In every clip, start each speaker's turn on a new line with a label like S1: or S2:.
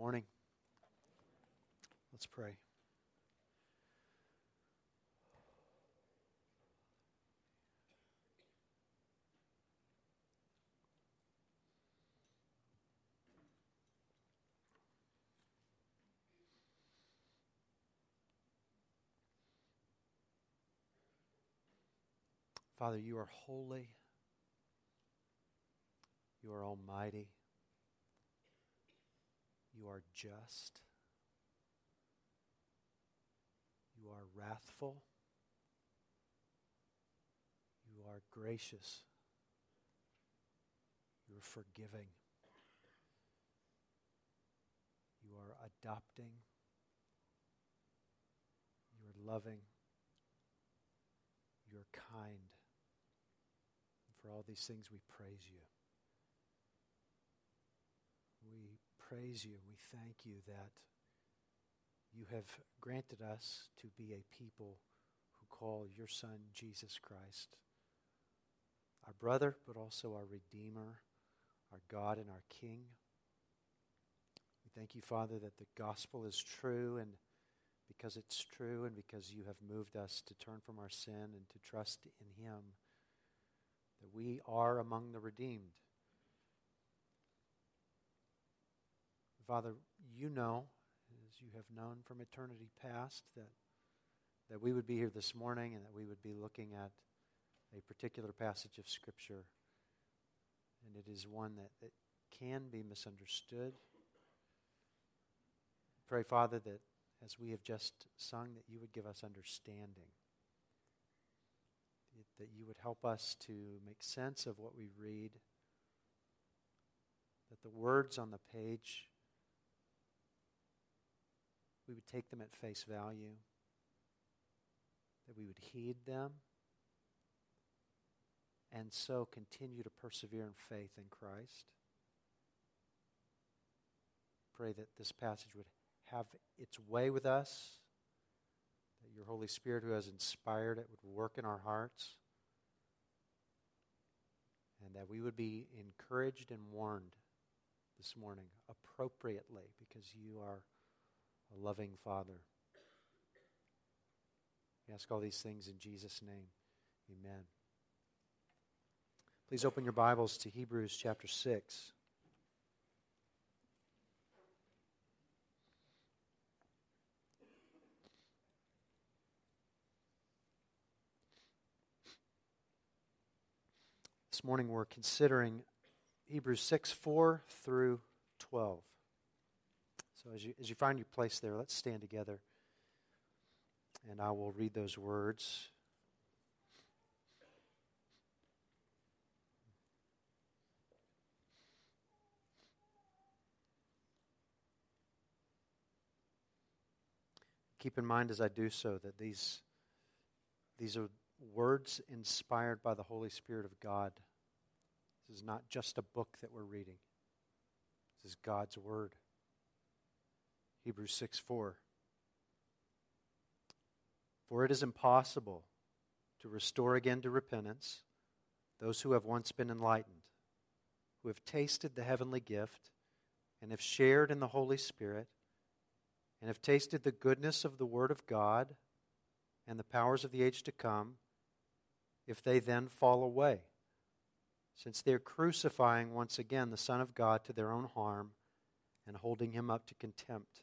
S1: morning. Let's pray. Father, you are holy. You are almighty. You are just. You are wrathful. You are gracious. You are forgiving. You are adopting. You are loving. You are kind. And for all these things, we praise you. We praise you. We thank you that you have granted us to be a people who call your Son Jesus Christ our brother, but also our Redeemer, our God, and our King. We thank you, Father, that the gospel is true, and because it's true, and because you have moved us to turn from our sin and to trust in Him, that we are among the redeemed. Father, you know, as you have known from eternity past, that, that we would be here this morning and that we would be looking at a particular passage of Scripture. And it is one that, that can be misunderstood. Pray, Father, that as we have just sung, that you would give us understanding. That you would help us to make sense of what we read. That the words on the page we would take them at face value, that we would heed them, and so continue to persevere in faith in Christ. Pray that this passage would have its way with us, that your Holy Spirit, who has inspired it, would work in our hearts, and that we would be encouraged and warned this morning appropriately because you are a loving Father. We ask all these things in Jesus' name. Amen. Please open your Bibles to Hebrews chapter 6. This morning we're considering Hebrews 6 4 through 12. So as you, as you find your place there, let's stand together and I will read those words. Keep in mind as I do so that these, these are words inspired by the Holy Spirit of God. This is not just a book that we're reading, this is God's Word. Hebrews 6 4. For it is impossible to restore again to repentance those who have once been enlightened, who have tasted the heavenly gift, and have shared in the Holy Spirit, and have tasted the goodness of the Word of God and the powers of the age to come, if they then fall away, since they are crucifying once again the Son of God to their own harm and holding him up to contempt.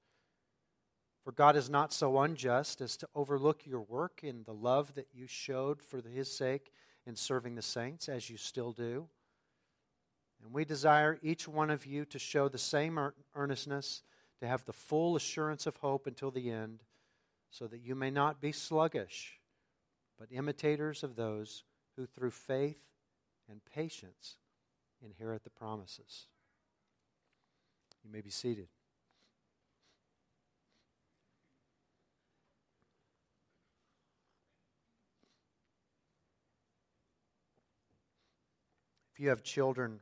S1: For God is not so unjust as to overlook your work in the love that you showed for his sake in serving the saints, as you still do. And we desire each one of you to show the same earnestness, to have the full assurance of hope until the end, so that you may not be sluggish, but imitators of those who through faith and patience inherit the promises. You may be seated. You have children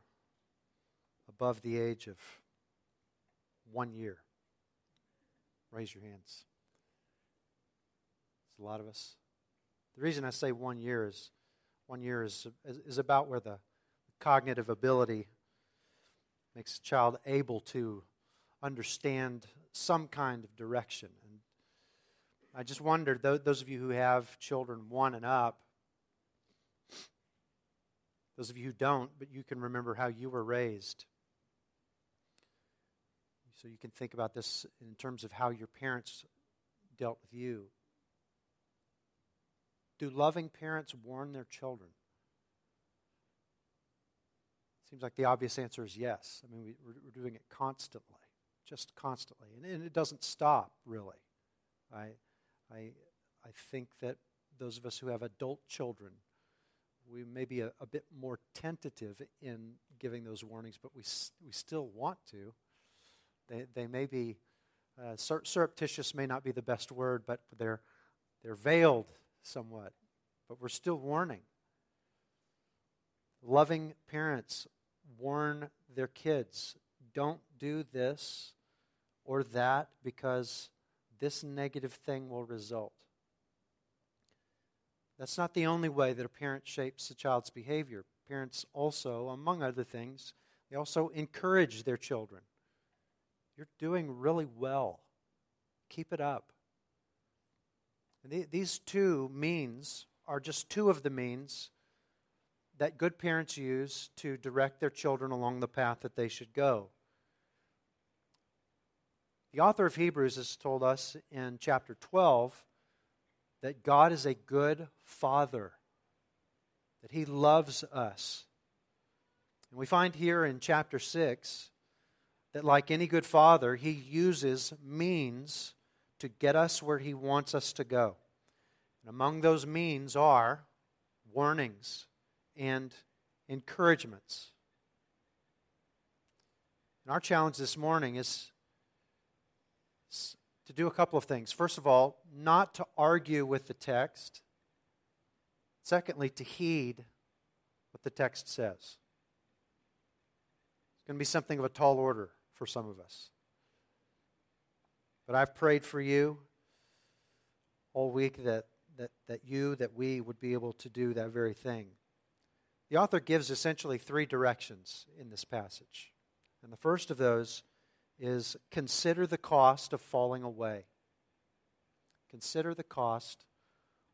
S1: above the age of one year? Raise your hands. It's a lot of us. The reason I say one year is one year is, is about where the cognitive ability makes a child able to understand some kind of direction. And I just wondered, those of you who have children one and up, those of you who don't, but you can remember how you were raised. So you can think about this in terms of how your parents dealt with you. Do loving parents warn their children? Seems like the obvious answer is yes. I mean, we, are doing it constantly, just constantly. And, and, it doesn't stop, really. I, I, I think that those of us who have adult children, we may be a, a bit more tentative in giving those warnings, but we, we still want to. They, they may be uh, sur- surreptitious, may not be the best word, but they're, they're veiled somewhat. But we're still warning. Loving parents warn their kids don't do this or that because this negative thing will result. That's not the only way that a parent shapes a child's behavior. Parents also, among other things, they also encourage their children. You're doing really well. Keep it up. And these two means are just two of the means that good parents use to direct their children along the path that they should go. The author of Hebrews has told us in chapter 12 that God is a good father, that he loves us. And we find here in chapter 6 that, like any good father, he uses means to get us where he wants us to go. And among those means are warnings and encouragements. And our challenge this morning is to do a couple of things. First of all, not to argue with the text. Secondly, to heed what the text says. It's going to be something of a tall order for some of us. But I've prayed for you all week that, that, that you, that we would be able to do that very thing. The author gives essentially three directions in this passage. And the first of those is consider the cost of falling away. Consider the cost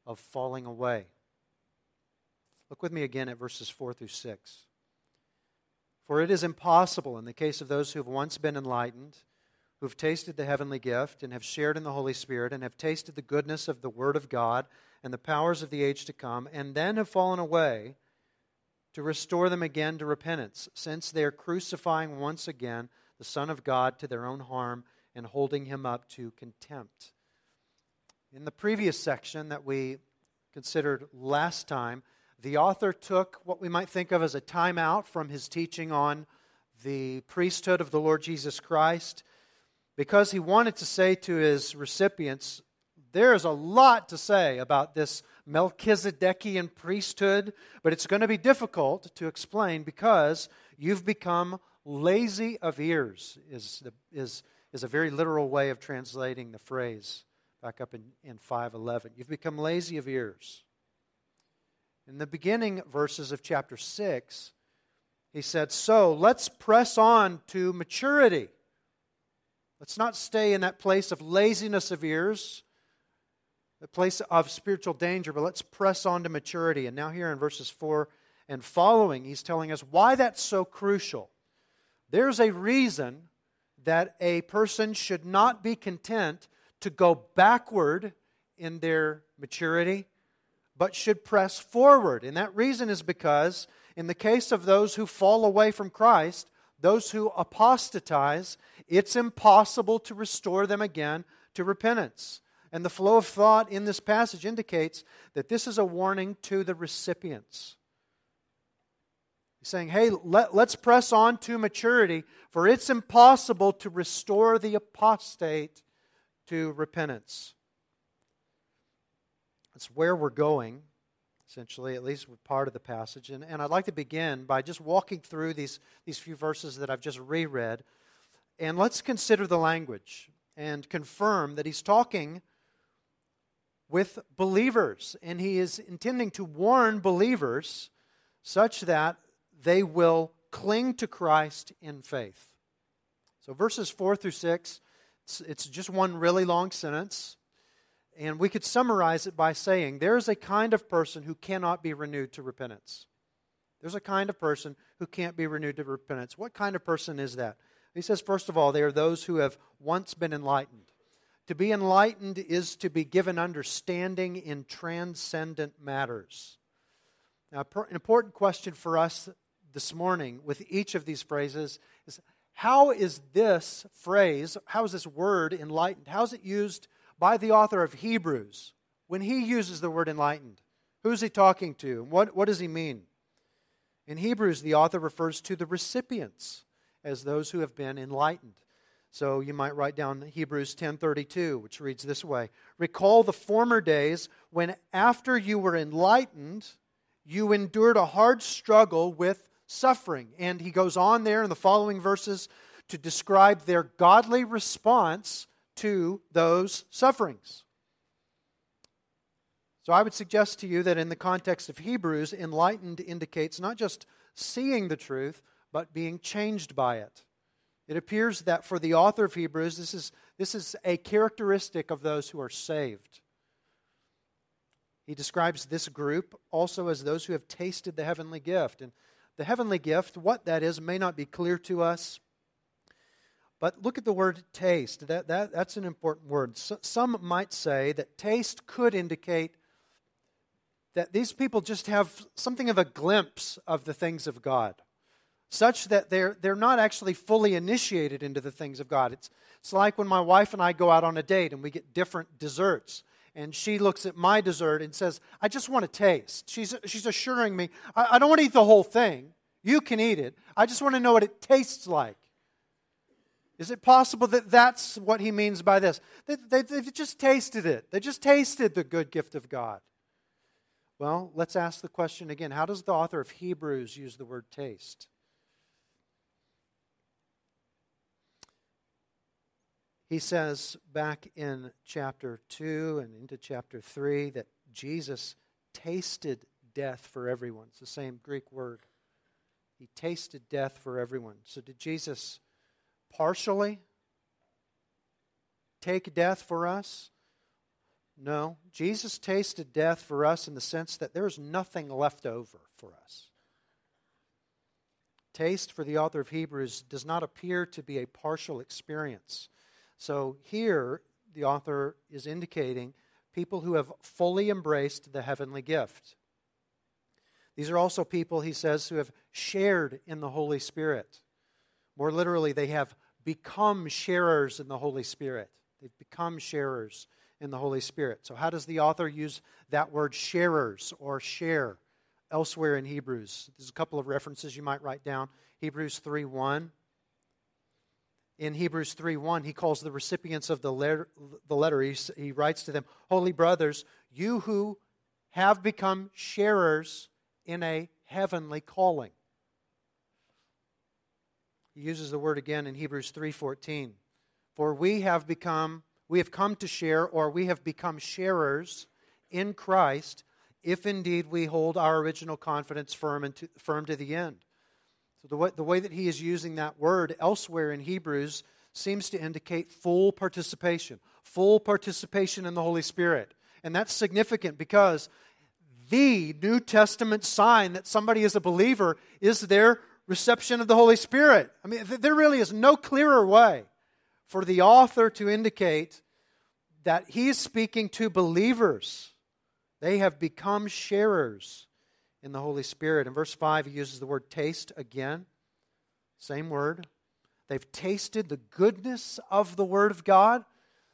S1: of falling away. Look with me again at verses 4 through 6. For it is impossible, in the case of those who have once been enlightened, who have tasted the heavenly gift, and have shared in the Holy Spirit, and have tasted the goodness of the Word of God and the powers of the age to come, and then have fallen away, to restore them again to repentance, since they are crucifying once again the Son of God to their own harm and holding him up to contempt. In the previous section that we considered last time, the author took what we might think of as a timeout from his teaching on the priesthood of the Lord Jesus Christ because he wanted to say to his recipients, there is a lot to say about this Melchizedekian priesthood, but it's going to be difficult to explain because you've become lazy of ears, is, is, is a very literal way of translating the phrase back up in, in 511. You've become lazy of ears. In the beginning verses of chapter 6, he said, So let's press on to maturity. Let's not stay in that place of laziness of ears, the place of spiritual danger, but let's press on to maturity. And now, here in verses 4 and following, he's telling us why that's so crucial. There's a reason that a person should not be content to go backward in their maturity but should press forward. And that reason is because, in the case of those who fall away from Christ, those who apostatize, it's impossible to restore them again to repentance. And the flow of thought in this passage indicates that this is a warning to the recipients. Saying, hey, let, let's press on to maturity, for it's impossible to restore the apostate to repentance. That's where we're going. essentially, at least with part of the passage. And, and I'd like to begin by just walking through these, these few verses that I've just reread. And let's consider the language and confirm that he's talking with believers. And he is intending to warn believers such that they will cling to Christ in faith. So, verses 4 through 6, it's, it's just one really long sentence. And we could summarize it by saying there's a kind of person who cannot be renewed to repentance. There's a kind of person who can't be renewed to repentance. What kind of person is that? He says, first of all, they are those who have once been enlightened. To be enlightened is to be given understanding in transcendent matters. Now, an important question for us this morning with each of these phrases is how is this phrase, how is this word enlightened? How is it used by the author of Hebrews when he uses the word enlightened? Who's he talking to? What, what does he mean? In Hebrews, the author refers to the recipients as those who have been enlightened. So you might write down Hebrews 10:32, which reads this way: Recall the former days when after you were enlightened, you endured a hard struggle with suffering. And he goes on there in the following verses to describe their godly response to those sufferings. So I would suggest to you that in the context of Hebrews, enlightened indicates not just seeing the truth, but being changed by it. It appears that for the author of Hebrews, this is, this is a characteristic of those who are saved. He describes this group also as those who have tasted the heavenly gift. And the heavenly gift, what that is, may not be clear to us. But look at the word taste. That, that, that's an important word. So, some might say that taste could indicate that these people just have something of a glimpse of the things of God, such that they're, they're not actually fully initiated into the things of God. It's, it's like when my wife and I go out on a date and we get different desserts. And she looks at my dessert and says, I just want to taste. She's, she's assuring me, I, I don't want to eat the whole thing. You can eat it. I just want to know what it tastes like. Is it possible that that's what he means by this? They, they, they've just tasted it. They just tasted the good gift of God. Well, let's ask the question again how does the author of Hebrews use the word taste? He says back in chapter 2 and into chapter 3 that Jesus tasted death for everyone. It's the same Greek word. He tasted death for everyone. So, did Jesus partially take death for us? No. Jesus tasted death for us in the sense that there's nothing left over for us. Taste for the author of Hebrews does not appear to be a partial experience. So here, the author is indicating people who have fully embraced the heavenly gift. These are also people, he says, who have shared in the Holy Spirit. More literally, they have become sharers in the Holy Spirit. They've become sharers in the Holy Spirit. So, how does the author use that word sharers or share elsewhere in Hebrews? There's a couple of references you might write down. Hebrews 3 1. In Hebrews 3 1, he calls the recipients of the letter, the letter he, he writes to them, Holy brothers, you who have become sharers in a heavenly calling. He uses the word again in Hebrews 3:14. For we have become we have come to share or we have become sharers in Christ if indeed we hold our original confidence firm, and to, firm to the end. So the way, the way that he is using that word elsewhere in Hebrews seems to indicate full participation, full participation in the Holy Spirit. And that's significant because the New Testament sign that somebody is a believer is their reception of the Holy Spirit. I mean, there really is no clearer way for the author to indicate that he is speaking to believers. They have become sharers in the Holy Spirit. In verse 5, he uses the word taste again. Same word. They've tasted the goodness of the Word of God.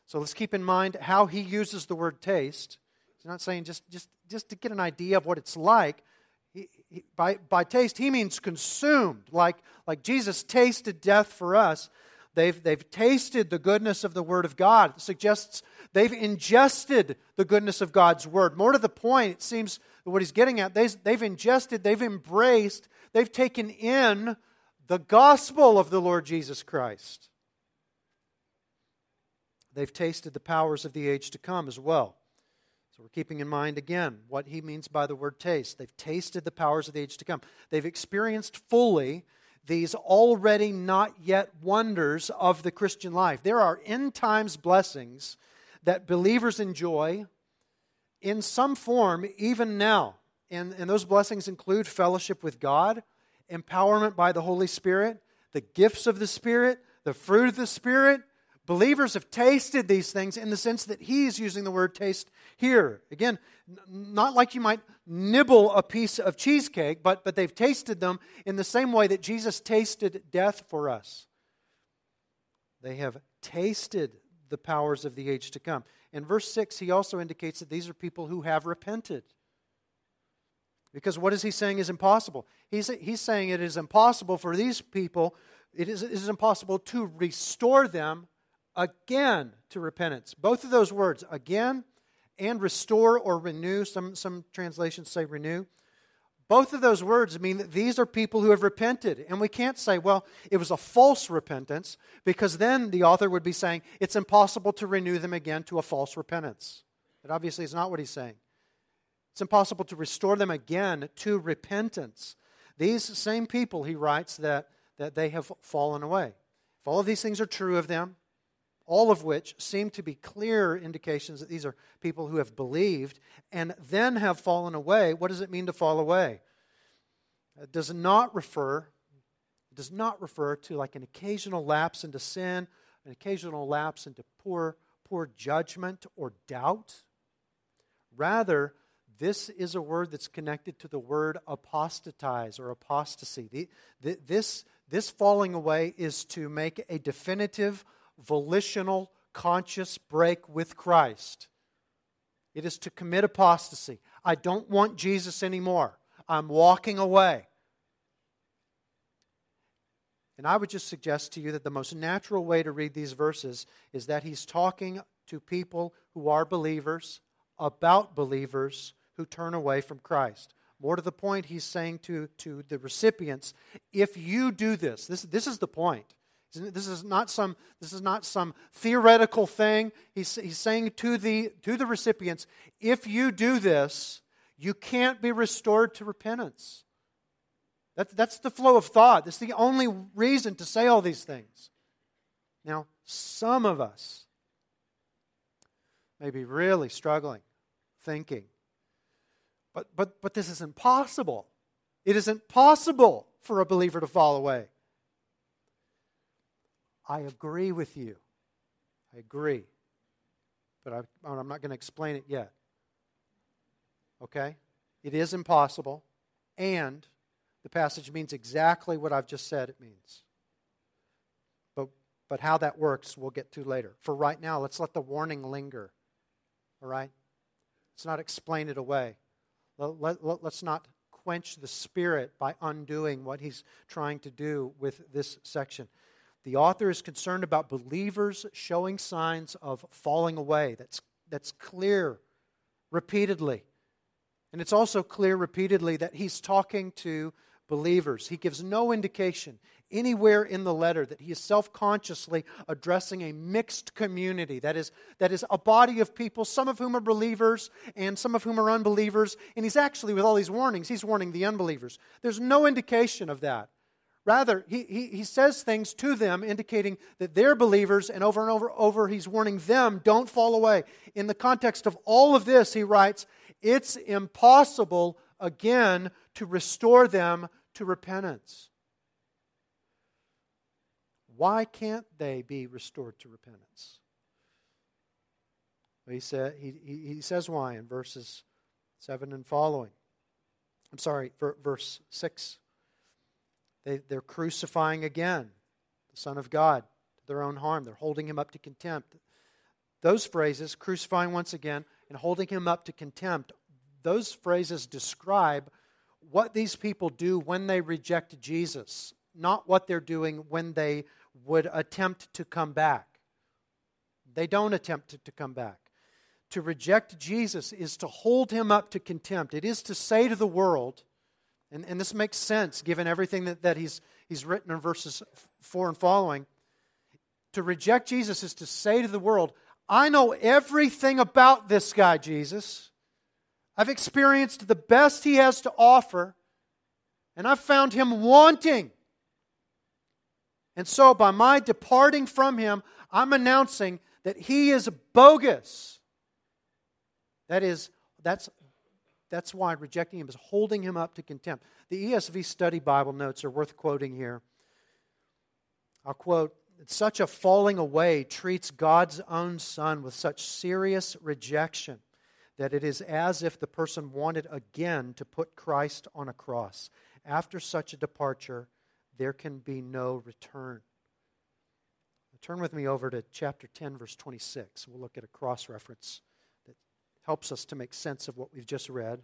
S1: So let's keep in mind how he uses the word taste. He's not saying just, just, just to get an idea of what it's like. He, he, by, by taste, he means consumed, like, like Jesus tasted death for us. They've, they've tasted the goodness of the Word of God. It suggests they've ingested the goodness of God's Word. More to the point, it seems what he's getting at, they've, ingested, they've embraced, they've taken in the gospel of the Lord Jesus Christ. They've tasted the powers of the age to come as well. So we're keeping in mind again what he means by the word taste. They've tasted the powers of the age to come. They've experienced fully these already not yet wonders of the Christian life. There are end times blessings that believers enjoy in some form even now. And, and those blessings include fellowship with God, empowerment by the Holy Spirit, the gifts of the Spirit, the fruit of the Spirit. Believers have tasted these things in the sense that he's using the word taste here. Again, not like you might nibble a piece of cheesecake, but, but they've tasted them in the same way that Jesus tasted death for us. They have tasted the powers of the age to come. In verse 6, he also indicates that these are people who have repented. Because what is he saying is impossible? He's, he's saying it is impossible for these people, it is, it is impossible to restore them again to repentance. Both of those words, again and restore or renew, some, some translations say renew. Both of those words mean that these are people who have repented. And we can't say, well, it was a false repentance, because then the author would be saying it's impossible to renew them again to a false repentance. That obviously is not what he's saying. It's impossible to restore them again to repentance. These same people, he writes, that, that they have fallen away. If all of these things are true of them, all of which seem to be clear indications that these are people who have believed and then have fallen away. What does it mean to fall away? It does not refer it does not refer to like an occasional lapse into sin, an occasional lapse into poor poor judgment or doubt. Rather, this is a word that's connected to the word apostatize or apostasy. The, the, this, this falling away is to make a definitive volitional, conscious break with Christ. It is to commit apostasy. I don't want Jesus anymore. I'm walking away. And I would just suggest to you that the most natural way to read these verses is that he's talking to people who are believers about believers who turn away from Christ. More to the point, he's saying to, to the recipients, if you do this, this, this is the point. This is not some, this is not some theoretical thing. He's, he's saying to the, to the recipients if you do this, you can't be restored to repentance. That, that's the flow of thought. That's the only reason to say all these things. Now, some of us may be really struggling, thinking, but, but, but this is impossible. It isn't possible for a believer to fall away. I agree with you. I agree. But I, I'm not going to explain it yet. Okay? It is impossible, and the passage means exactly what I've just said it means. But, but how that works, we'll get to later. For right now, let's let the warning linger. All right? Let's not explain it away. Let, let, let's not quench the Spirit by undoing what he's trying to do with this section. The author is concerned about believers showing signs of falling away. That's, that's clear repeatedly. And it's also clear repeatedly that he's talking to believers. He gives no indication anywhere in the letter that he is self consciously addressing a mixed community. That is, that is a body of people, some of whom are believers and some of whom are unbelievers. And he's actually, with all these warnings, he's warning the unbelievers. There's no indication of that. Rather, he, he, he says things to them indicating that they're believers, and over and over, over, he's warning them, don't fall away. In the context of all of this, he writes, it's impossible, again, to restore them to repentance. Why can't they be restored to repentance? He, said, he, he says why in verses 7 and following. I'm sorry, verse 6 they, they're crucifying again the Son of God to their own harm. They're holding him up to contempt. Those phrases, crucifying once again and holding him up to contempt, those phrases describe what these people do when they reject Jesus, not what they're doing when they would attempt to come back. They don't attempt to, to come back. To reject Jesus is to hold him up to contempt. It is to say to the world, and, and this makes sense given everything that, that he's, he's written in verses 4 and following. To reject Jesus is to say to the world, I know everything about this guy, Jesus. I've experienced the best he has to offer, and I've found him wanting. And so, by my departing from him, I'm announcing that he is bogus. That is, that's, that's why rejecting him is holding him up to contempt. The ESV Study Bible notes are worth quoting here. I'll quote Such a falling away treats God's own Son with such serious rejection that it is as if the person wanted again to put Christ on a cross. After such a departure, there can be no return. Turn with me over to chapter 10, verse 26. We'll look at a cross reference helps us to make sense of what we've just read.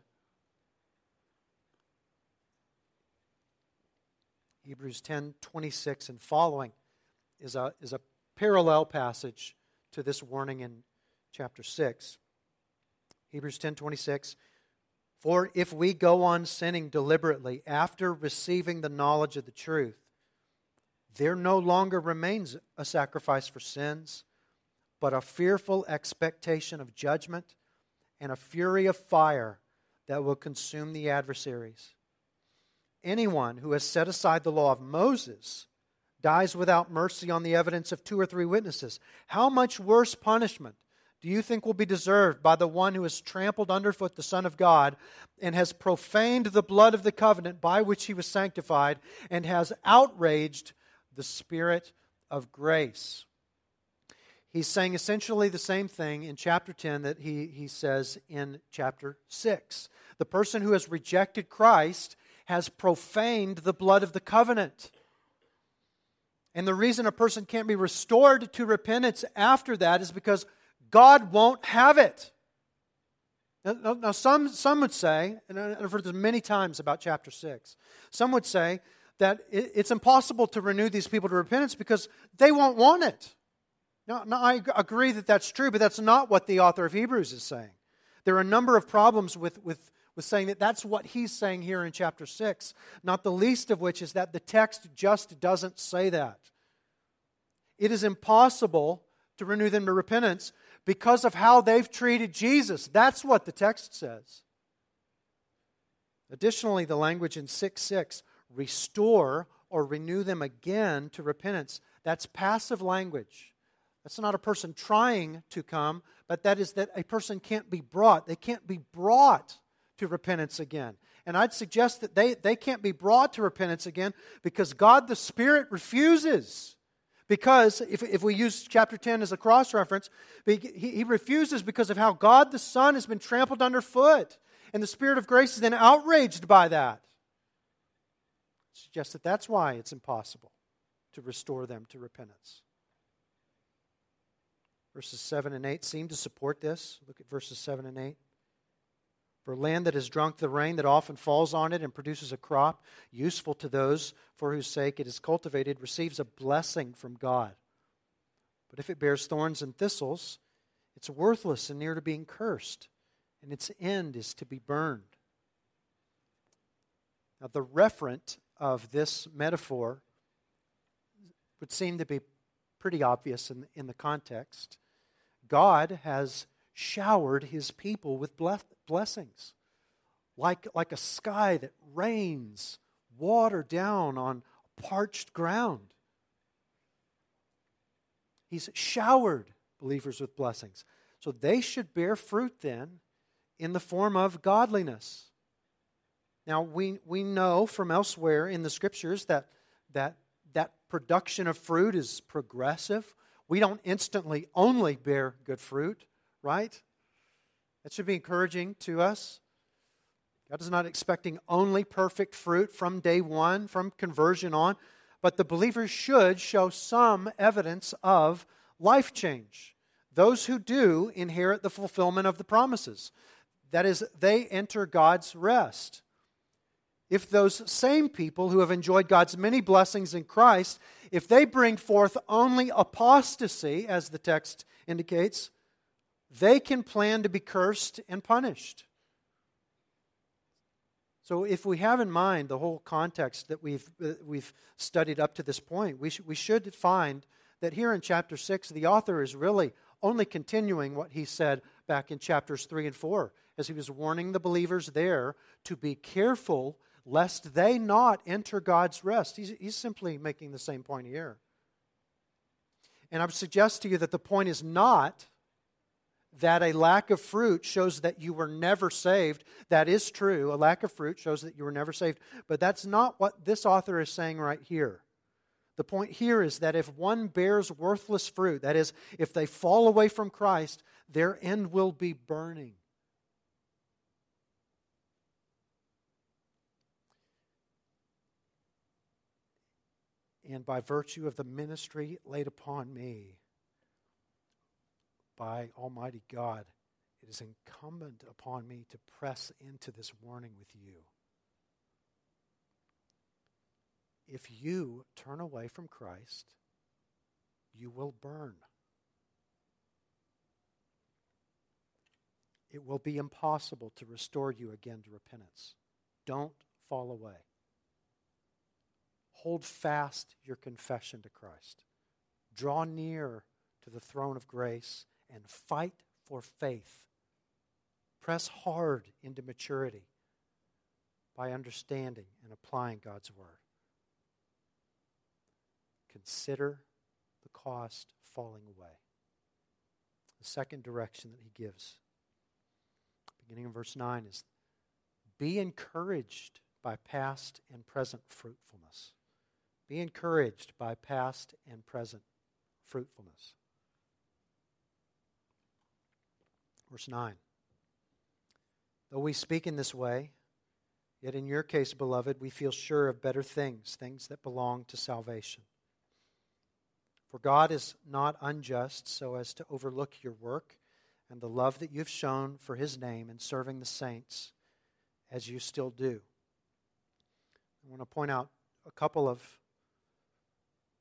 S1: Hebrews 10, 26 and following is a, is a parallel passage to this warning in chapter 6. Hebrews 10, 26. For if we go on sinning deliberately after receiving the knowledge of the truth, there no longer remains a sacrifice for sins, but a fearful expectation of judgment and a fury of fire that will consume the adversaries. Anyone who has set aside the law of Moses dies without mercy on the evidence of two or three witnesses. How much worse punishment do you think will be deserved by the one who has trampled underfoot the Son of God and has profaned the blood of the covenant by which he was sanctified and has outraged the Spirit of grace. He's saying essentially the same thing in chapter 10 that he, he says in chapter 6. The person who has rejected Christ has profaned the blood of the covenant. And the reason a person can't be restored to repentance after that is because God won't have it. Now, now some, some would say, and I've heard this many times about chapter 6, some would say that it's impossible to renew these people to repentance because they won't want it. Now, now, I agree that that's true, but that's not what the author of Hebrews is saying. There are a number of problems with, with, with saying that that's what he's saying here in chapter 6, not the least of which is that the text just doesn't say that. It is impossible to renew them to repentance because of how they've treated Jesus. That's what the text says. Additionally, the language in 6 6 restore or renew them again to repentance. That's passive language. That's not a person trying to come, but that is that a person can't be brought. They can't be brought to repentance again. And I'd suggest that they, they can't be brought to repentance again because God the Spirit refuses. Because if, if we use chapter 10 as a cross reference, he, he refuses because of how God the Son has been trampled underfoot. And the Spirit of grace is then outraged by that suggests that that's why it's impossible to restore them to repentance. Verses 7 and 8 seem to support this. Look at verses 7 and 8. For land that has drunk the rain that often falls on it and produces a crop useful to those for whose sake it is cultivated receives a blessing from God. But if it bears thorns and thistles, it's worthless and near to being cursed, and its end is to be burned. Now, the referent of this metaphor would seem to be pretty obvious in, in the context. God has showered his people with blessings, like, like a sky that rains water down on parched ground. He's showered believers with blessings. So they should bear fruit then in the form of godliness. Now, we, we know from elsewhere in the scriptures that, that that production of fruit is progressive. We don't instantly only bear good fruit, right? That should be encouraging to us. God is not expecting only perfect fruit from day one, from conversion on, but the believers should show some evidence of life change. Those who do inherit the fulfillment of the promises. That is, they enter God's rest. If those same people who have enjoyed God's many blessings in Christ, if they bring forth only apostasy, as the text indicates, they can plan to be cursed and punished. So, if we have in mind the whole context that we've, uh, we've studied up to this point, we, sh- we should find that here in chapter 6, the author is really only continuing what he said back in chapters 3 and 4, as he was warning the believers there to be careful lest they not enter God's rest. He's, he's simply making the same point here. And I would suggest to you that the point is not that a lack of fruit shows that you were never saved. That is true. A lack of fruit shows that you were never saved. But that's not what this author is saying right here. The point here is that if one bears worthless fruit, that is, if they fall away from Christ, their end will be burning. And by virtue of the ministry laid upon me by Almighty God, it is incumbent upon me to press into this warning with you. if you turn away from Christ, you will burn. It will be impossible to restore you again to repentance. Don't fall away. Hold fast your confession to Christ. Draw near to the throne of grace and fight for faith. Press hard into maturity by understanding and applying God's word. Consider the cost falling away. The second direction that he gives, beginning in verse 9, is be encouraged by past and present fruitfulness. Be encouraged by past and present fruitfulness. Verse 9. Though we speak in this way, yet in your case, beloved, we feel sure of better things, things that belong to salvation. For God is not unjust so as to overlook your work and the love that you've shown for his name in serving the saints as you still do. I want to point out a couple of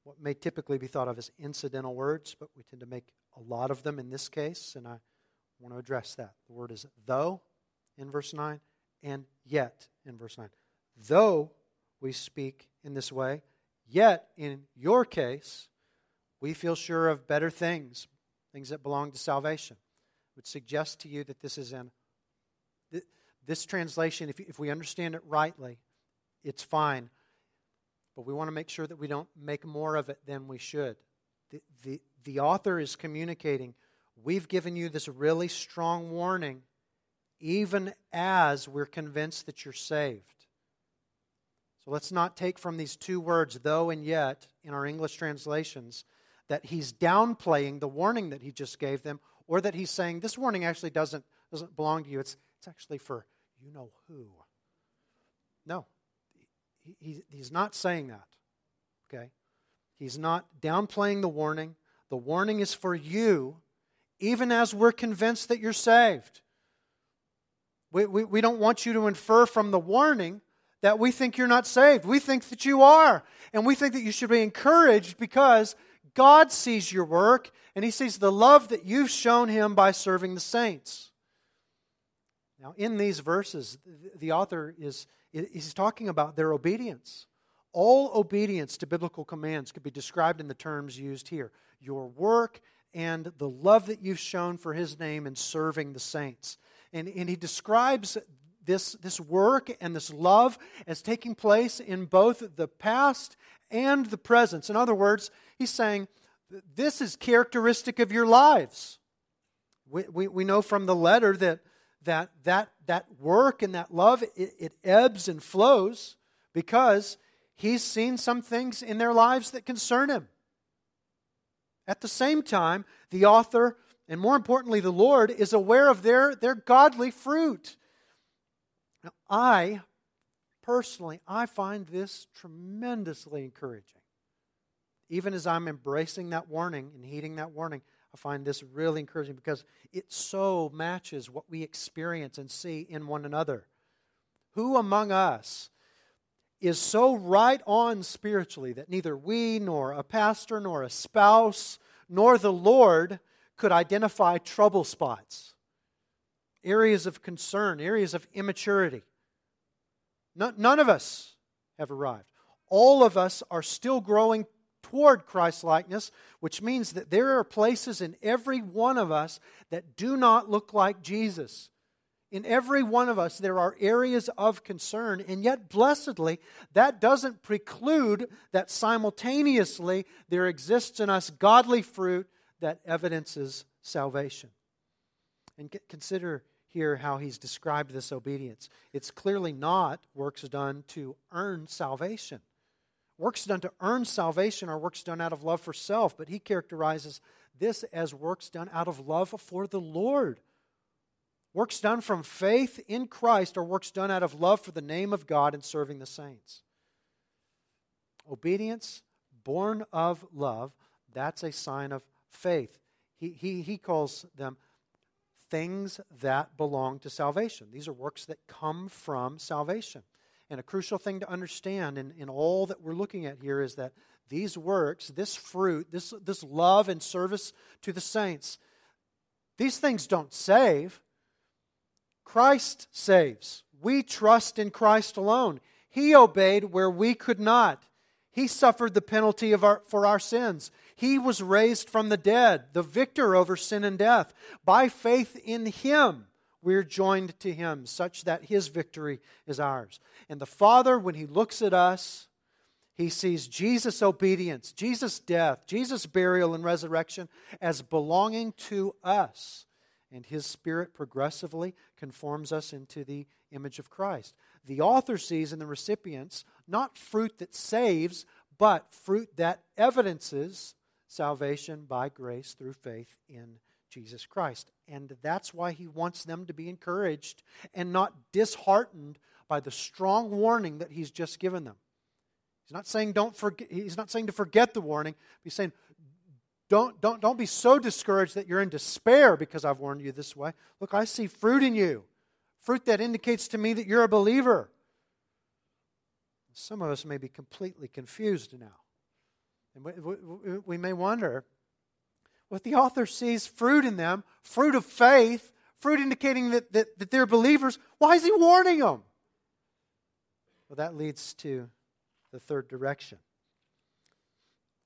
S1: what may typically be thought of as incidental words, but we tend to make a lot of them in this case, and I want to address that. The word is though in verse 9 and yet in verse 9. Though we speak in this way, yet in your case, we feel sure of better things, things that belong to salvation. I would suggest to you that this is in this translation, if, if we understand it rightly, it's fine. But we want to make sure that we don't make more of it than we should. The, the, the author is communicating, we've given you this really strong warning, even as we're convinced that you're saved. So let's not take from these two words, though and yet, in our English translations, that he's downplaying the warning that he just gave them, or that he's saying this warning actually doesn't, doesn't belong to you. It's, it's actually for you know who. No, he, he's not saying that. Okay? He's not downplaying the warning. The warning is for you, even as we're convinced that you're saved. We, we, we don't want you to infer from the warning that we think you're not saved. We think that you are. And we think that you should be encouraged because God sees your work and he sees the love that you've shown him by serving the saints. Now, in these verses, the author is he's talking about their obedience. All obedience to biblical commands could be described in the terms used here your work and the love that you've shown for his name in serving the saints. And, and he describes this, this work and this love as taking place in both the past and the present. In other words, he's saying, this is characteristic of your lives. We, we, we know from the letter that that, that, that work and that love, it, it ebbs and flows because he's seen some things in their lives that concern him. At the same time, the author, and more importantly, the Lord, is aware of their, their godly fruit. Now, I personally, I find this tremendously encouraging. Even as I'm embracing that warning and heeding that warning, I find this really encouraging because it so matches what we experience and see in one another. Who among us is so right on spiritually that neither we, nor a pastor, nor a spouse, nor the Lord could identify trouble spots, areas of concern, areas of immaturity. None of us have arrived. All of us are still growing toward Christ likeness, which means that there are places in every one of us that do not look like Jesus. In every one of us, there are areas of concern, and yet, blessedly, that doesn't preclude that simultaneously there exists in us godly fruit that evidences salvation. And consider here how he's described this obedience. It's clearly not works done to earn salvation. Works done to earn salvation are works done out of love for self, but he characterizes this as works done out of love for the Lord. Works done from faith in Christ are works done out of love for the name of God and serving the saints. Obedience born of love, that's a sign of faith. He, he, he calls them things that belong to salvation. These are works that come from salvation. And a crucial thing to understand in, in all that we're looking at here is that these works, this fruit, this, this love and service to the saints, these things don't save. Christ saves. We trust in Christ alone. He obeyed where we could not. He suffered the penalty of our, for our sins. He was raised from the dead, the victor over sin and death. By faith in Him, we're joined to Him, such that His victory is ours. And the Father, when He looks at us, He sees Jesus' obedience, Jesus' death, Jesus' burial and resurrection as belonging to us and his spirit progressively conforms us into the image of Christ. The author sees in the recipients not fruit that saves, but fruit that evidences salvation by grace through faith in Jesus Christ. And that's why he wants them to be encouraged and not disheartened by the strong warning that he's just given them. He's not saying don't forget he's not saying to forget the warning. He's saying don't, don't, don't be so discouraged that you're in despair because I've warned you this way. Look, I see fruit in you, fruit that indicates to me that you're a believer. Some of us may be completely confused now. And we, we, we may wonder if the author sees fruit in them, fruit of faith, fruit indicating that, that, that they're believers, why is he warning them? Well, that leads to the third direction.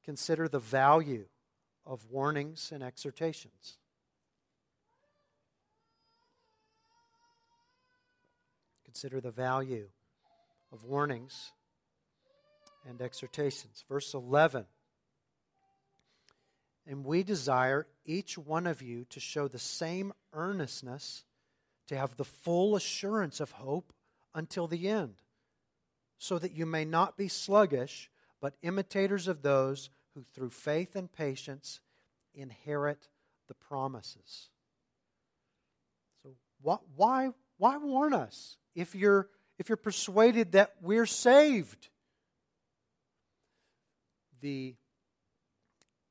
S1: Consider the value of warnings and exhortations. Consider the value of warnings and exhortations. Verse 11 And we desire each one of you to show the same earnestness, to have the full assurance of hope until the end, so that you may not be sluggish, but imitators of those who through faith and patience inherit the promises. So why, why warn us if you're, if you're persuaded that we're saved? The,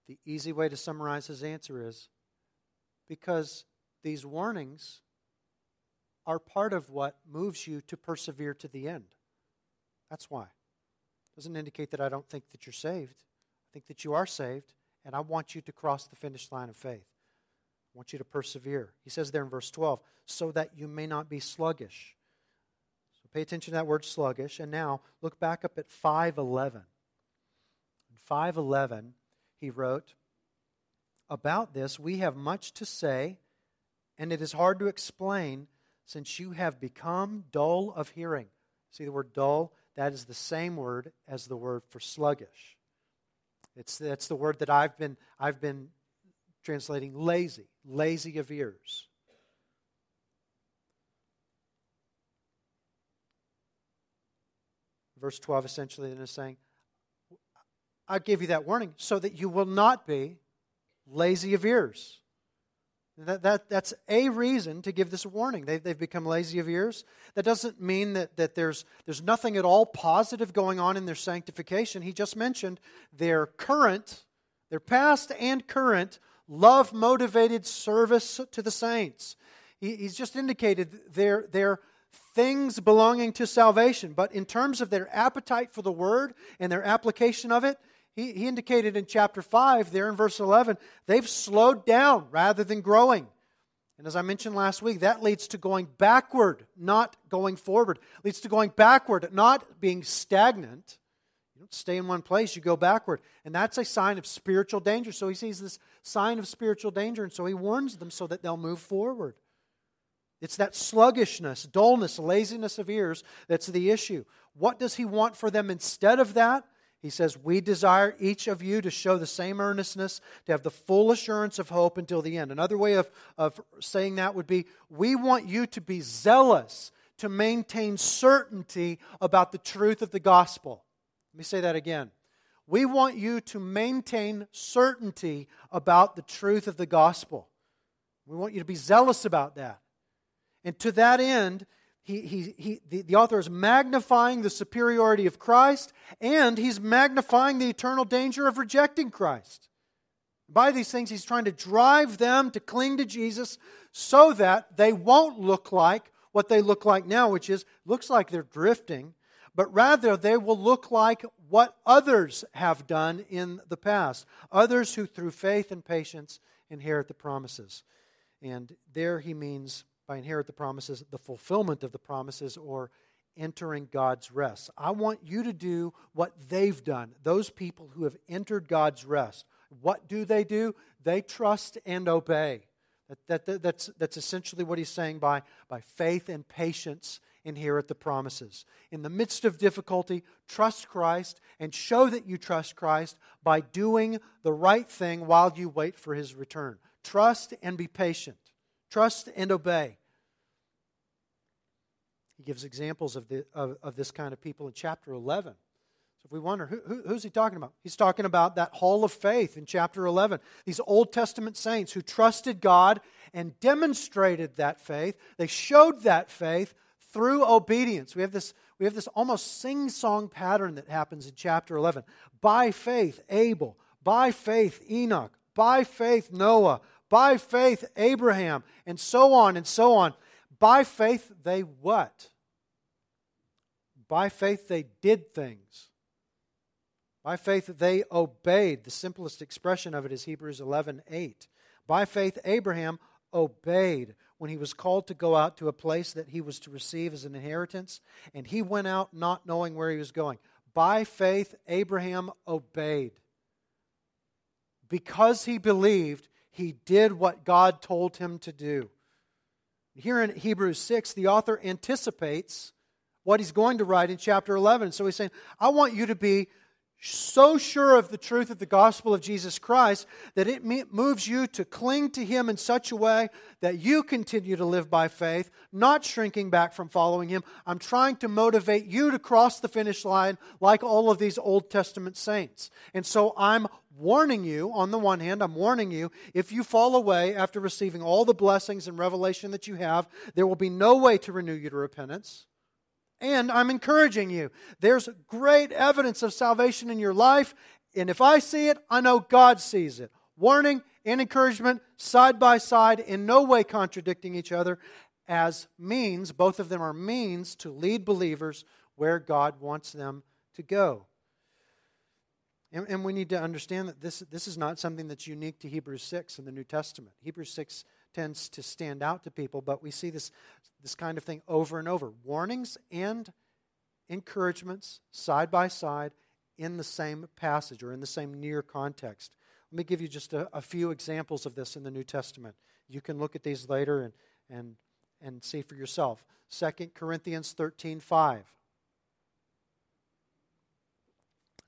S1: the easy way to summarize his answer is because these warnings are part of what moves you to persevere to the end. That's why. Doesn't indicate that I don't think that you're saved I think that you are saved, and I want you to cross the finish line of faith. I want you to persevere. He says there in verse 12, so that you may not be sluggish. So pay attention to that word sluggish. And now look back up at 511. In 511, he wrote, About this we have much to say, and it is hard to explain since you have become dull of hearing. See the word dull? That is the same word as the word for sluggish. It's, that's the word that I've been, I've been translating lazy, lazy of ears. Verse 12 essentially then is saying, I gave you that warning so that you will not be lazy of ears. That, that, that's a reason to give this warning. They, they've become lazy of ears. That doesn't mean that, that there's, there's nothing at all positive going on in their sanctification. He just mentioned their current, their past and current, love motivated service to the saints. He, he's just indicated their, their, things belonging to salvation. But in terms of their appetite for the word and their application of it, he, he indicated in chapter 5, there in verse 11, they've slowed down rather than growing. And as I mentioned last week, that leads to going backward, not going forward. It leads to going backward, not being stagnant. You don't stay in one place, you go backward. And that's a sign of spiritual danger. So he sees this sign of spiritual danger, and so he warns them so that they'll move forward. It's that sluggishness, dullness, laziness of ears that's the issue. What does he want for them instead of that? He says, We desire each of you to show the same earnestness, to have the full assurance of hope until the end. Another way of, of saying that would be, We want you to be zealous to maintain certainty about the truth of the gospel. Let me say that again. We want you to maintain certainty about the truth of the gospel. We want you to be zealous about that. And to that end, he, he, he, the, the author is magnifying the superiority of Christ and he's magnifying the eternal danger of rejecting Christ. By these things, he's trying to drive them to cling to Jesus so that they won't look like what they look like now, which is looks like they're drifting, but rather they will look like what others have done in the past. Others who, through faith and patience, inherit the promises. And there he means by inherit the promises, the fulfillment of the promises, or entering God's rest. I want you to do what they've done, those people who have entered God's rest. What do they do? They trust and obey. That, that, that, that's, that's essentially what he's saying by, by faith and patience inherit the promises. In the midst of difficulty, trust Christ and show that you trust Christ by doing the right thing while you wait for his return. Trust and be patient. Trust and obey. He gives examples of, the, of, of this kind of people in chapter 11. So if we wonder, who, who, who's he talking about? He's talking about that hall of faith in chapter 11. These Old Testament saints who trusted God and demonstrated that faith. They showed that faith through obedience. We have this, we have this almost sing song pattern that happens in chapter 11. By faith, Abel. By faith, Enoch. By faith, Noah. By faith, Abraham. And so on and so on. By faith, they what? By faith, they did things. By faith, they obeyed. The simplest expression of it is Hebrews 11 8. By faith, Abraham obeyed when he was called to go out to a place that he was to receive as an inheritance, and he went out not knowing where he was going. By faith, Abraham obeyed. Because he believed, he did what God told him to do. Here in Hebrews 6, the author anticipates what he's going to write in chapter 11. So he's saying, I want you to be so sure of the truth of the gospel of Jesus Christ that it moves you to cling to Him in such a way that you continue to live by faith, not shrinking back from following Him. I'm trying to motivate you to cross the finish line like all of these Old Testament saints. And so I'm warning you, on the one hand, I'm warning you, if you fall away after receiving all the blessings and revelation that you have, there will be no way to renew you to repentance. And I'm encouraging you. There's great evidence of salvation in your life. And if I see it, I know God sees it. Warning and encouragement side by side, in no way contradicting each other, as means, both of them are means to lead believers where God wants them to go. And, and, we need to understand that this, this is not something that's unique to Hebrews 6 in the New Testament. Hebrews 6 tends to stand out to people, but we see this, this kind of thing over and over warnings and encouragements side by side in the same passage or in the same near context. Let me give you just a, a few examples of this in the New Testament. You can look at these later and, and, and see for yourself. 2 Corinthians 13 5.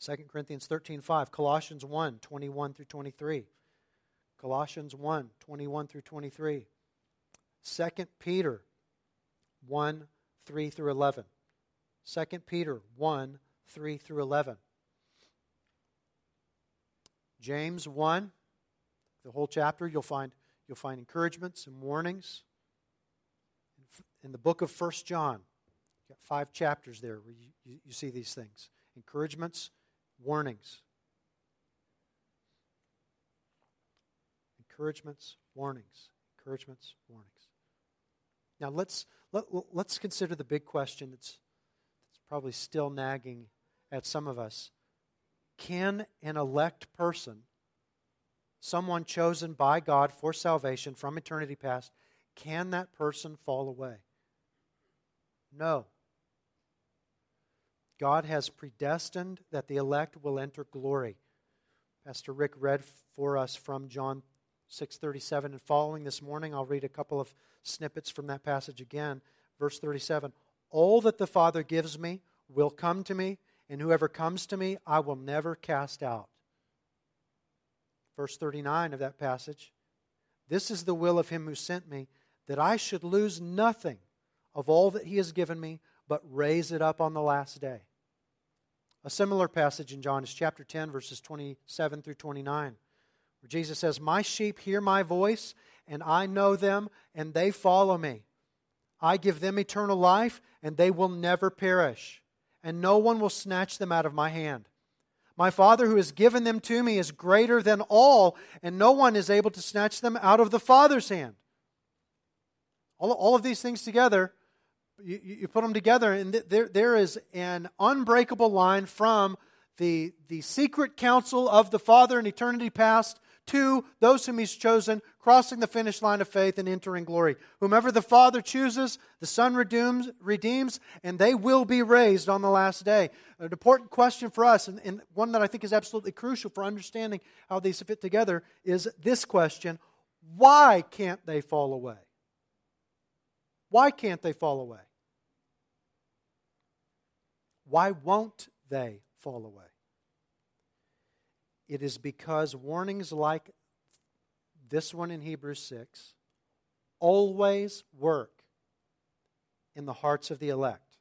S1: 2 Corinthians 13, 5, Colossians 1, 21 through 23. Colossians 1, 21 through 23. 2 Peter 1, 3 through 11. 2 Peter 1, 3 through 11. James 1, the whole chapter, you'll find, you'll find encouragements and warnings. In the book of 1 John, got five chapters there where you, you, you see these things encouragements warnings. Encouragements, warnings. Encouragements, warnings. Now let's let, let's consider the big question that's, that's probably still nagging at some of us. Can an elect person, someone chosen by God for salvation from eternity past, can that person fall away? No. God has predestined that the elect will enter glory. Pastor Rick read for us from John 6:37 and following this morning I'll read a couple of snippets from that passage again. Verse 37 All that the Father gives me will come to me, and whoever comes to me I will never cast out. Verse 39 of that passage This is the will of him who sent me, that I should lose nothing of all that he has given me, but raise it up on the last day. A similar passage in John is chapter 10, verses 27 through 29, where Jesus says, My sheep hear my voice, and I know them, and they follow me. I give them eternal life, and they will never perish, and no one will snatch them out of my hand. My Father who has given them to me is greater than all, and no one is able to snatch them out of the Father's hand. All, all of these things together, you, you put them together, and there, there is an unbreakable line from the, the secret counsel of the Father in eternity past to those whom he's chosen, crossing the finish line of faith and entering glory. Whomever the Father chooses, the Son redeems, redeems and they will be raised on the last day. An important question for us, and, and one that I think is absolutely crucial for understanding how these fit together, is this question why can't they fall away? Why can't they fall away? Why won't they fall away? It is because warnings like this one in Hebrews 6 always work in the hearts of the elect.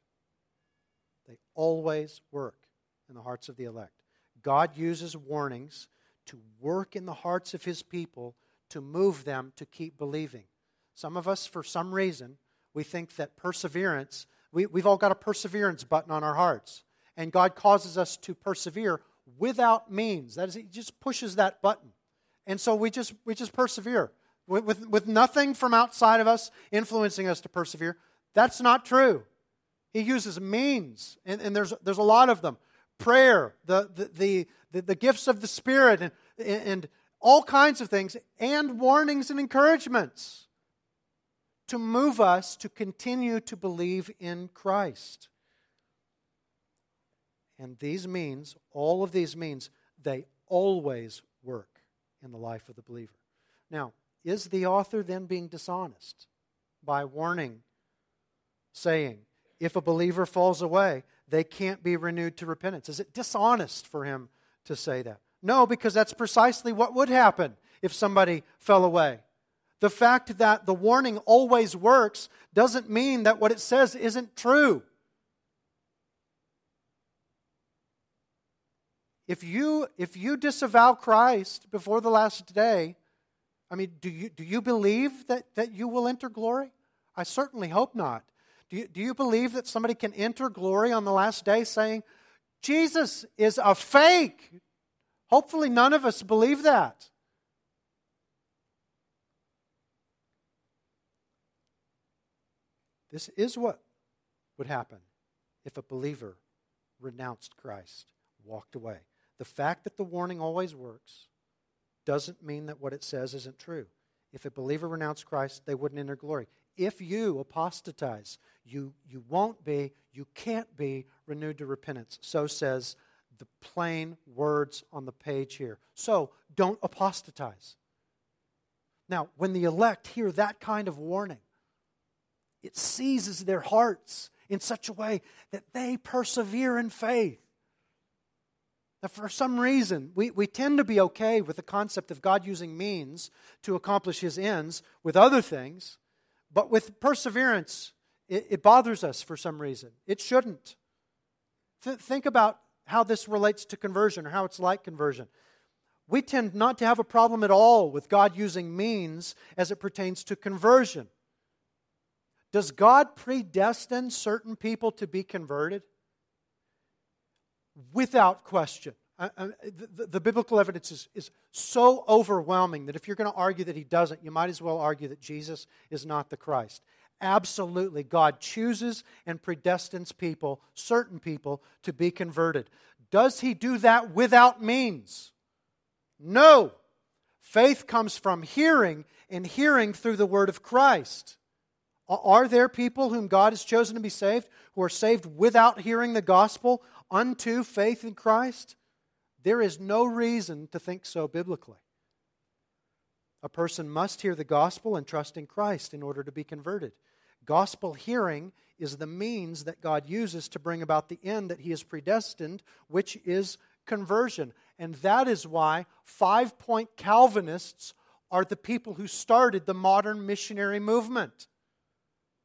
S1: They always work in the hearts of the elect. God uses warnings to work in the hearts of his people to move them to keep believing. Some of us, for some reason, we think that perseverance, we, we've all got a perseverance button on our hearts. And God causes us to persevere without means. That is, He just pushes that button. And so we just, we just persevere with, with, with nothing from outside of us influencing us to persevere. That's not true. He uses means, and, and there's, there's a lot of them prayer, the, the, the, the, gifts of the Spirit, and, and all kinds of things, and warnings and encouragements to move us to continue to believe in Christ. And these means, all of these means, they always work in the life of the believer. Now, is the author then being dishonest by warning, saying, if a believer falls away, they can't be renewed to repentance? Is it dishonest for him to say that? No, because that's precisely what would happen if somebody fell away. The fact that the warning always works doesn't mean that what it says isn't true. If you, if you disavow Christ before the last day, I mean, do you, do you believe that, that you will enter glory? I certainly hope not. Do you, do you believe that somebody can enter glory on the last day saying, Jesus is a fake? Hopefully, none of us believe that. This is what would happen if a believer renounced Christ, walked away. The fact that the warning always works doesn't mean that what it says isn't true. If a believer renounced Christ, they wouldn't enter glory. If you apostatize, you, you won't be, you can't be renewed to repentance. So says the plain words on the page here. So don't apostatize. Now, when the elect hear that kind of warning, it seizes their hearts in such a way that they persevere in faith. That for some reason, we, we tend to be okay with the concept of God using means to accomplish his ends with other things, but with perseverance, it, it bothers us for some reason. It shouldn't. Th- think about how this relates to conversion or how it's like conversion. We tend not to have a problem at all with God using means as it pertains to conversion. Does God predestine certain people to be converted? without question. Uh, uh, the, the, biblical evidence is, is so overwhelming that if you're going to argue that he doesn't, you might as well argue that Jesus is not the Christ. Absolutely. God chooses and predestines people, certain people, to be converted. Does He do that without means? No. Faith comes from hearing, and hearing through the word of Christ. Are there people whom God has chosen to be saved who are saved without hearing the gospel unto faith in Christ? There is no reason to think so biblically. A person must hear the gospel and trust in Christ in order to be converted. Gospel hearing is the means that God uses to bring about the end that He has predestined, which is conversion. And that is why five point Calvinists are the people who started the modern missionary movement.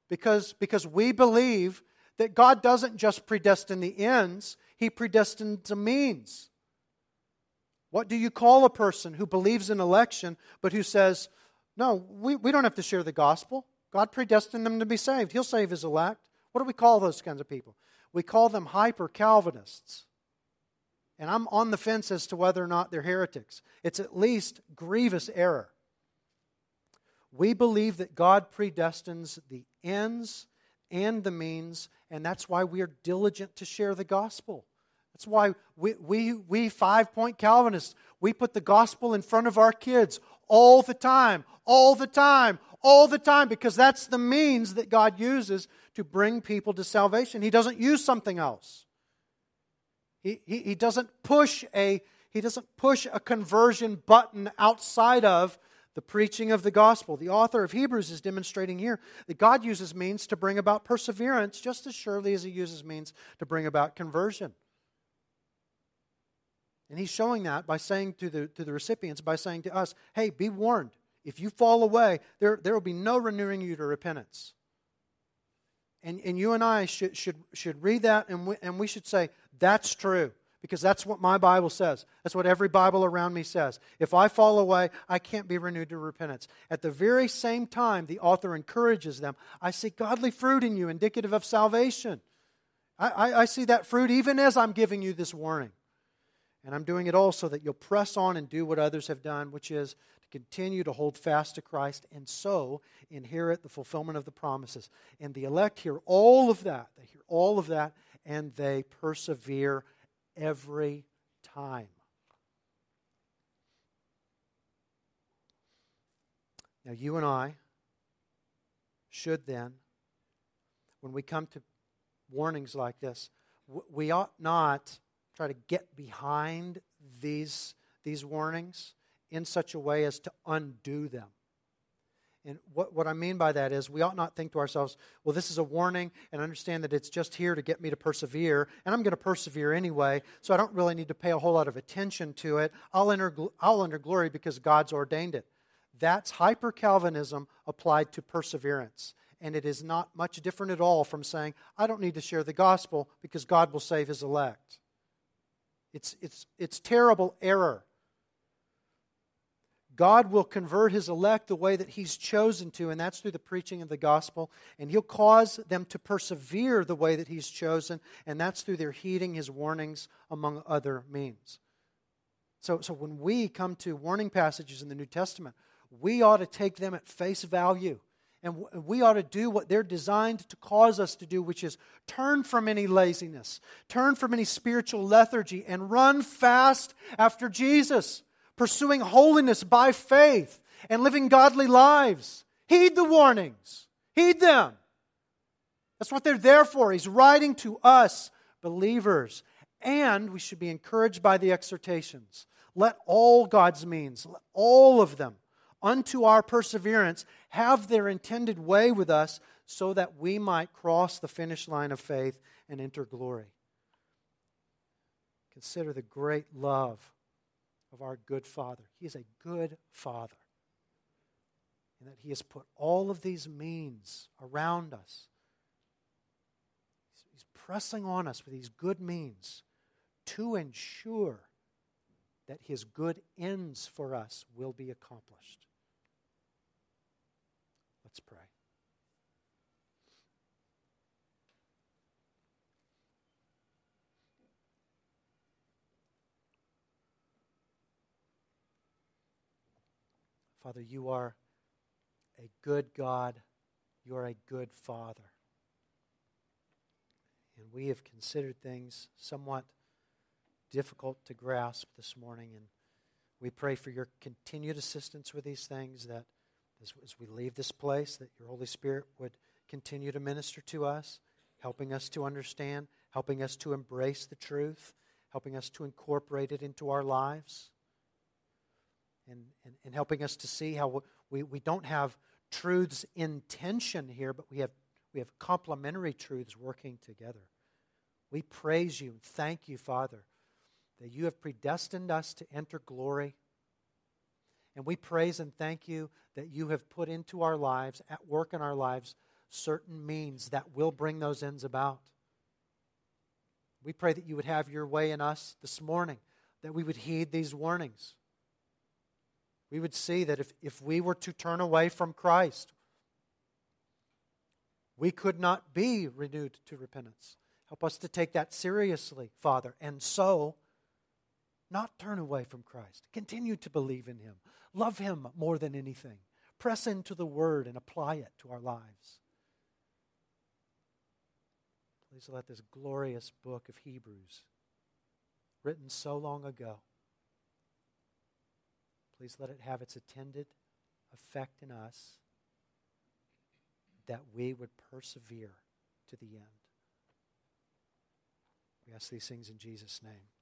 S1: Because, because we believe that God doesn't just predestine the ends, He predestines the means. What do you call a person who believes in election but who says, no, we, we don't have to share the gospel? God predestined them to be saved. He'll save his elect. What do we call those kinds of people? We call them hyper Calvinists. And I'm on the fence as to whether or not they're heretics. It's at least grievous error. We believe that God predestines the ends and the means, and that's why we are diligent to share the gospel. That's why we, we, we five point Calvinists, we put the gospel in front of our kids all the time, all the time, all the time, because that's the means that God uses to bring people to salvation. He doesn't use something else. He, he, he doesn't push a he doesn't push a conversion button outside of the preaching of the gospel. The author of Hebrews is demonstrating here that God uses means to bring about perseverance just as surely as he uses means to bring about conversion. And he's showing that by saying to the, to the recipients, by saying to us, hey, be warned. If you fall away, there, there will be no renewing you to repentance. And, and you and I should, should, should read that and we, and we should say, that's true. Because that's what my Bible says. That's what every Bible around me says. If I fall away, I can't be renewed to repentance. At the very same time, the author encourages them I see godly fruit in you, indicative of salvation. I, I, I see that fruit even as I'm giving you this warning. And I'm doing it all so that you'll press on and do what others have done, which is to continue to hold fast to Christ and so inherit the fulfillment of the promises. And the elect hear all of that. They hear all of that and they persevere every time. Now, you and I should then, when we come to warnings like this, we ought not try to get behind these, these warnings in such a way as to undo them. And what, what I mean by that is we ought not think to ourselves, well, this is a warning, and understand that it's just here to get me to persevere, and I'm going to persevere anyway, so I don't really need to pay a whole lot of attention to it. I'll enter, I'll enter glory because God's ordained it. That's hyper Calvinism applied to perseverance. And it is not much different at all from saying, I don't need to share the gospel because God will save his elect. It's, it's, it's terrible error. God will convert his elect the way that he's chosen to, and that's through the preaching of the gospel. And he'll cause them to persevere the way that he's chosen, and that's through their heeding his warnings, among other means. So, so when we come to warning passages in the New Testament, we ought to take them at face value and we ought to do what they're designed to cause us to do, which is turn from any laziness, turn from any spiritual lethargy, and run fast after Jesus, pursuing holiness by faith and living godly lives. Heed the warnings, heed them. That's what they're there for. He's writing to us, believers, and we should be encouraged by the exhortations. Let all God's means, all of them, unto our perseverance have their intended way with us so that we might cross the finish line of faith and enter glory. Consider the great love of our good Father. He is a good Father. And that He has put all of these means around us. He's pressing on us with these good means to ensure that His good ends for us will be accomplished. Let's pray. Father, you are a good God You are a good Father. And we have considered things somewhat difficult to grasp this morning. And we pray for your continued assistance with these things, that as, as we leave this place, that your Holy Spirit would continue to minister to us, helping us to understand, helping us to embrace the truth, helping us to incorporate it into our lives, and, and, and helping us to see how we, we don't have truths in tension here, but we have, we have complementary truths working together. We praise you and thank you, Father, that you have predestined us to enter glory. And we praise and thank you that you have put into our lives, at work in our lives, certain means that will bring those ends about. We pray that you would have your way in us this morning, that we would heed these warnings. We would see that if, if we were to turn away from Christ, we could not be renewed to repentance. Help us to take that seriously, Father, and so not turn away from Christ. Continue to believe in Him. Love Him more than anything. Press into the Word and apply it to our lives. Please let this glorious book of Hebrews, written so long ago, please let it have its attended effect in us that we would persevere to the end. We ask these things in Jesus' name.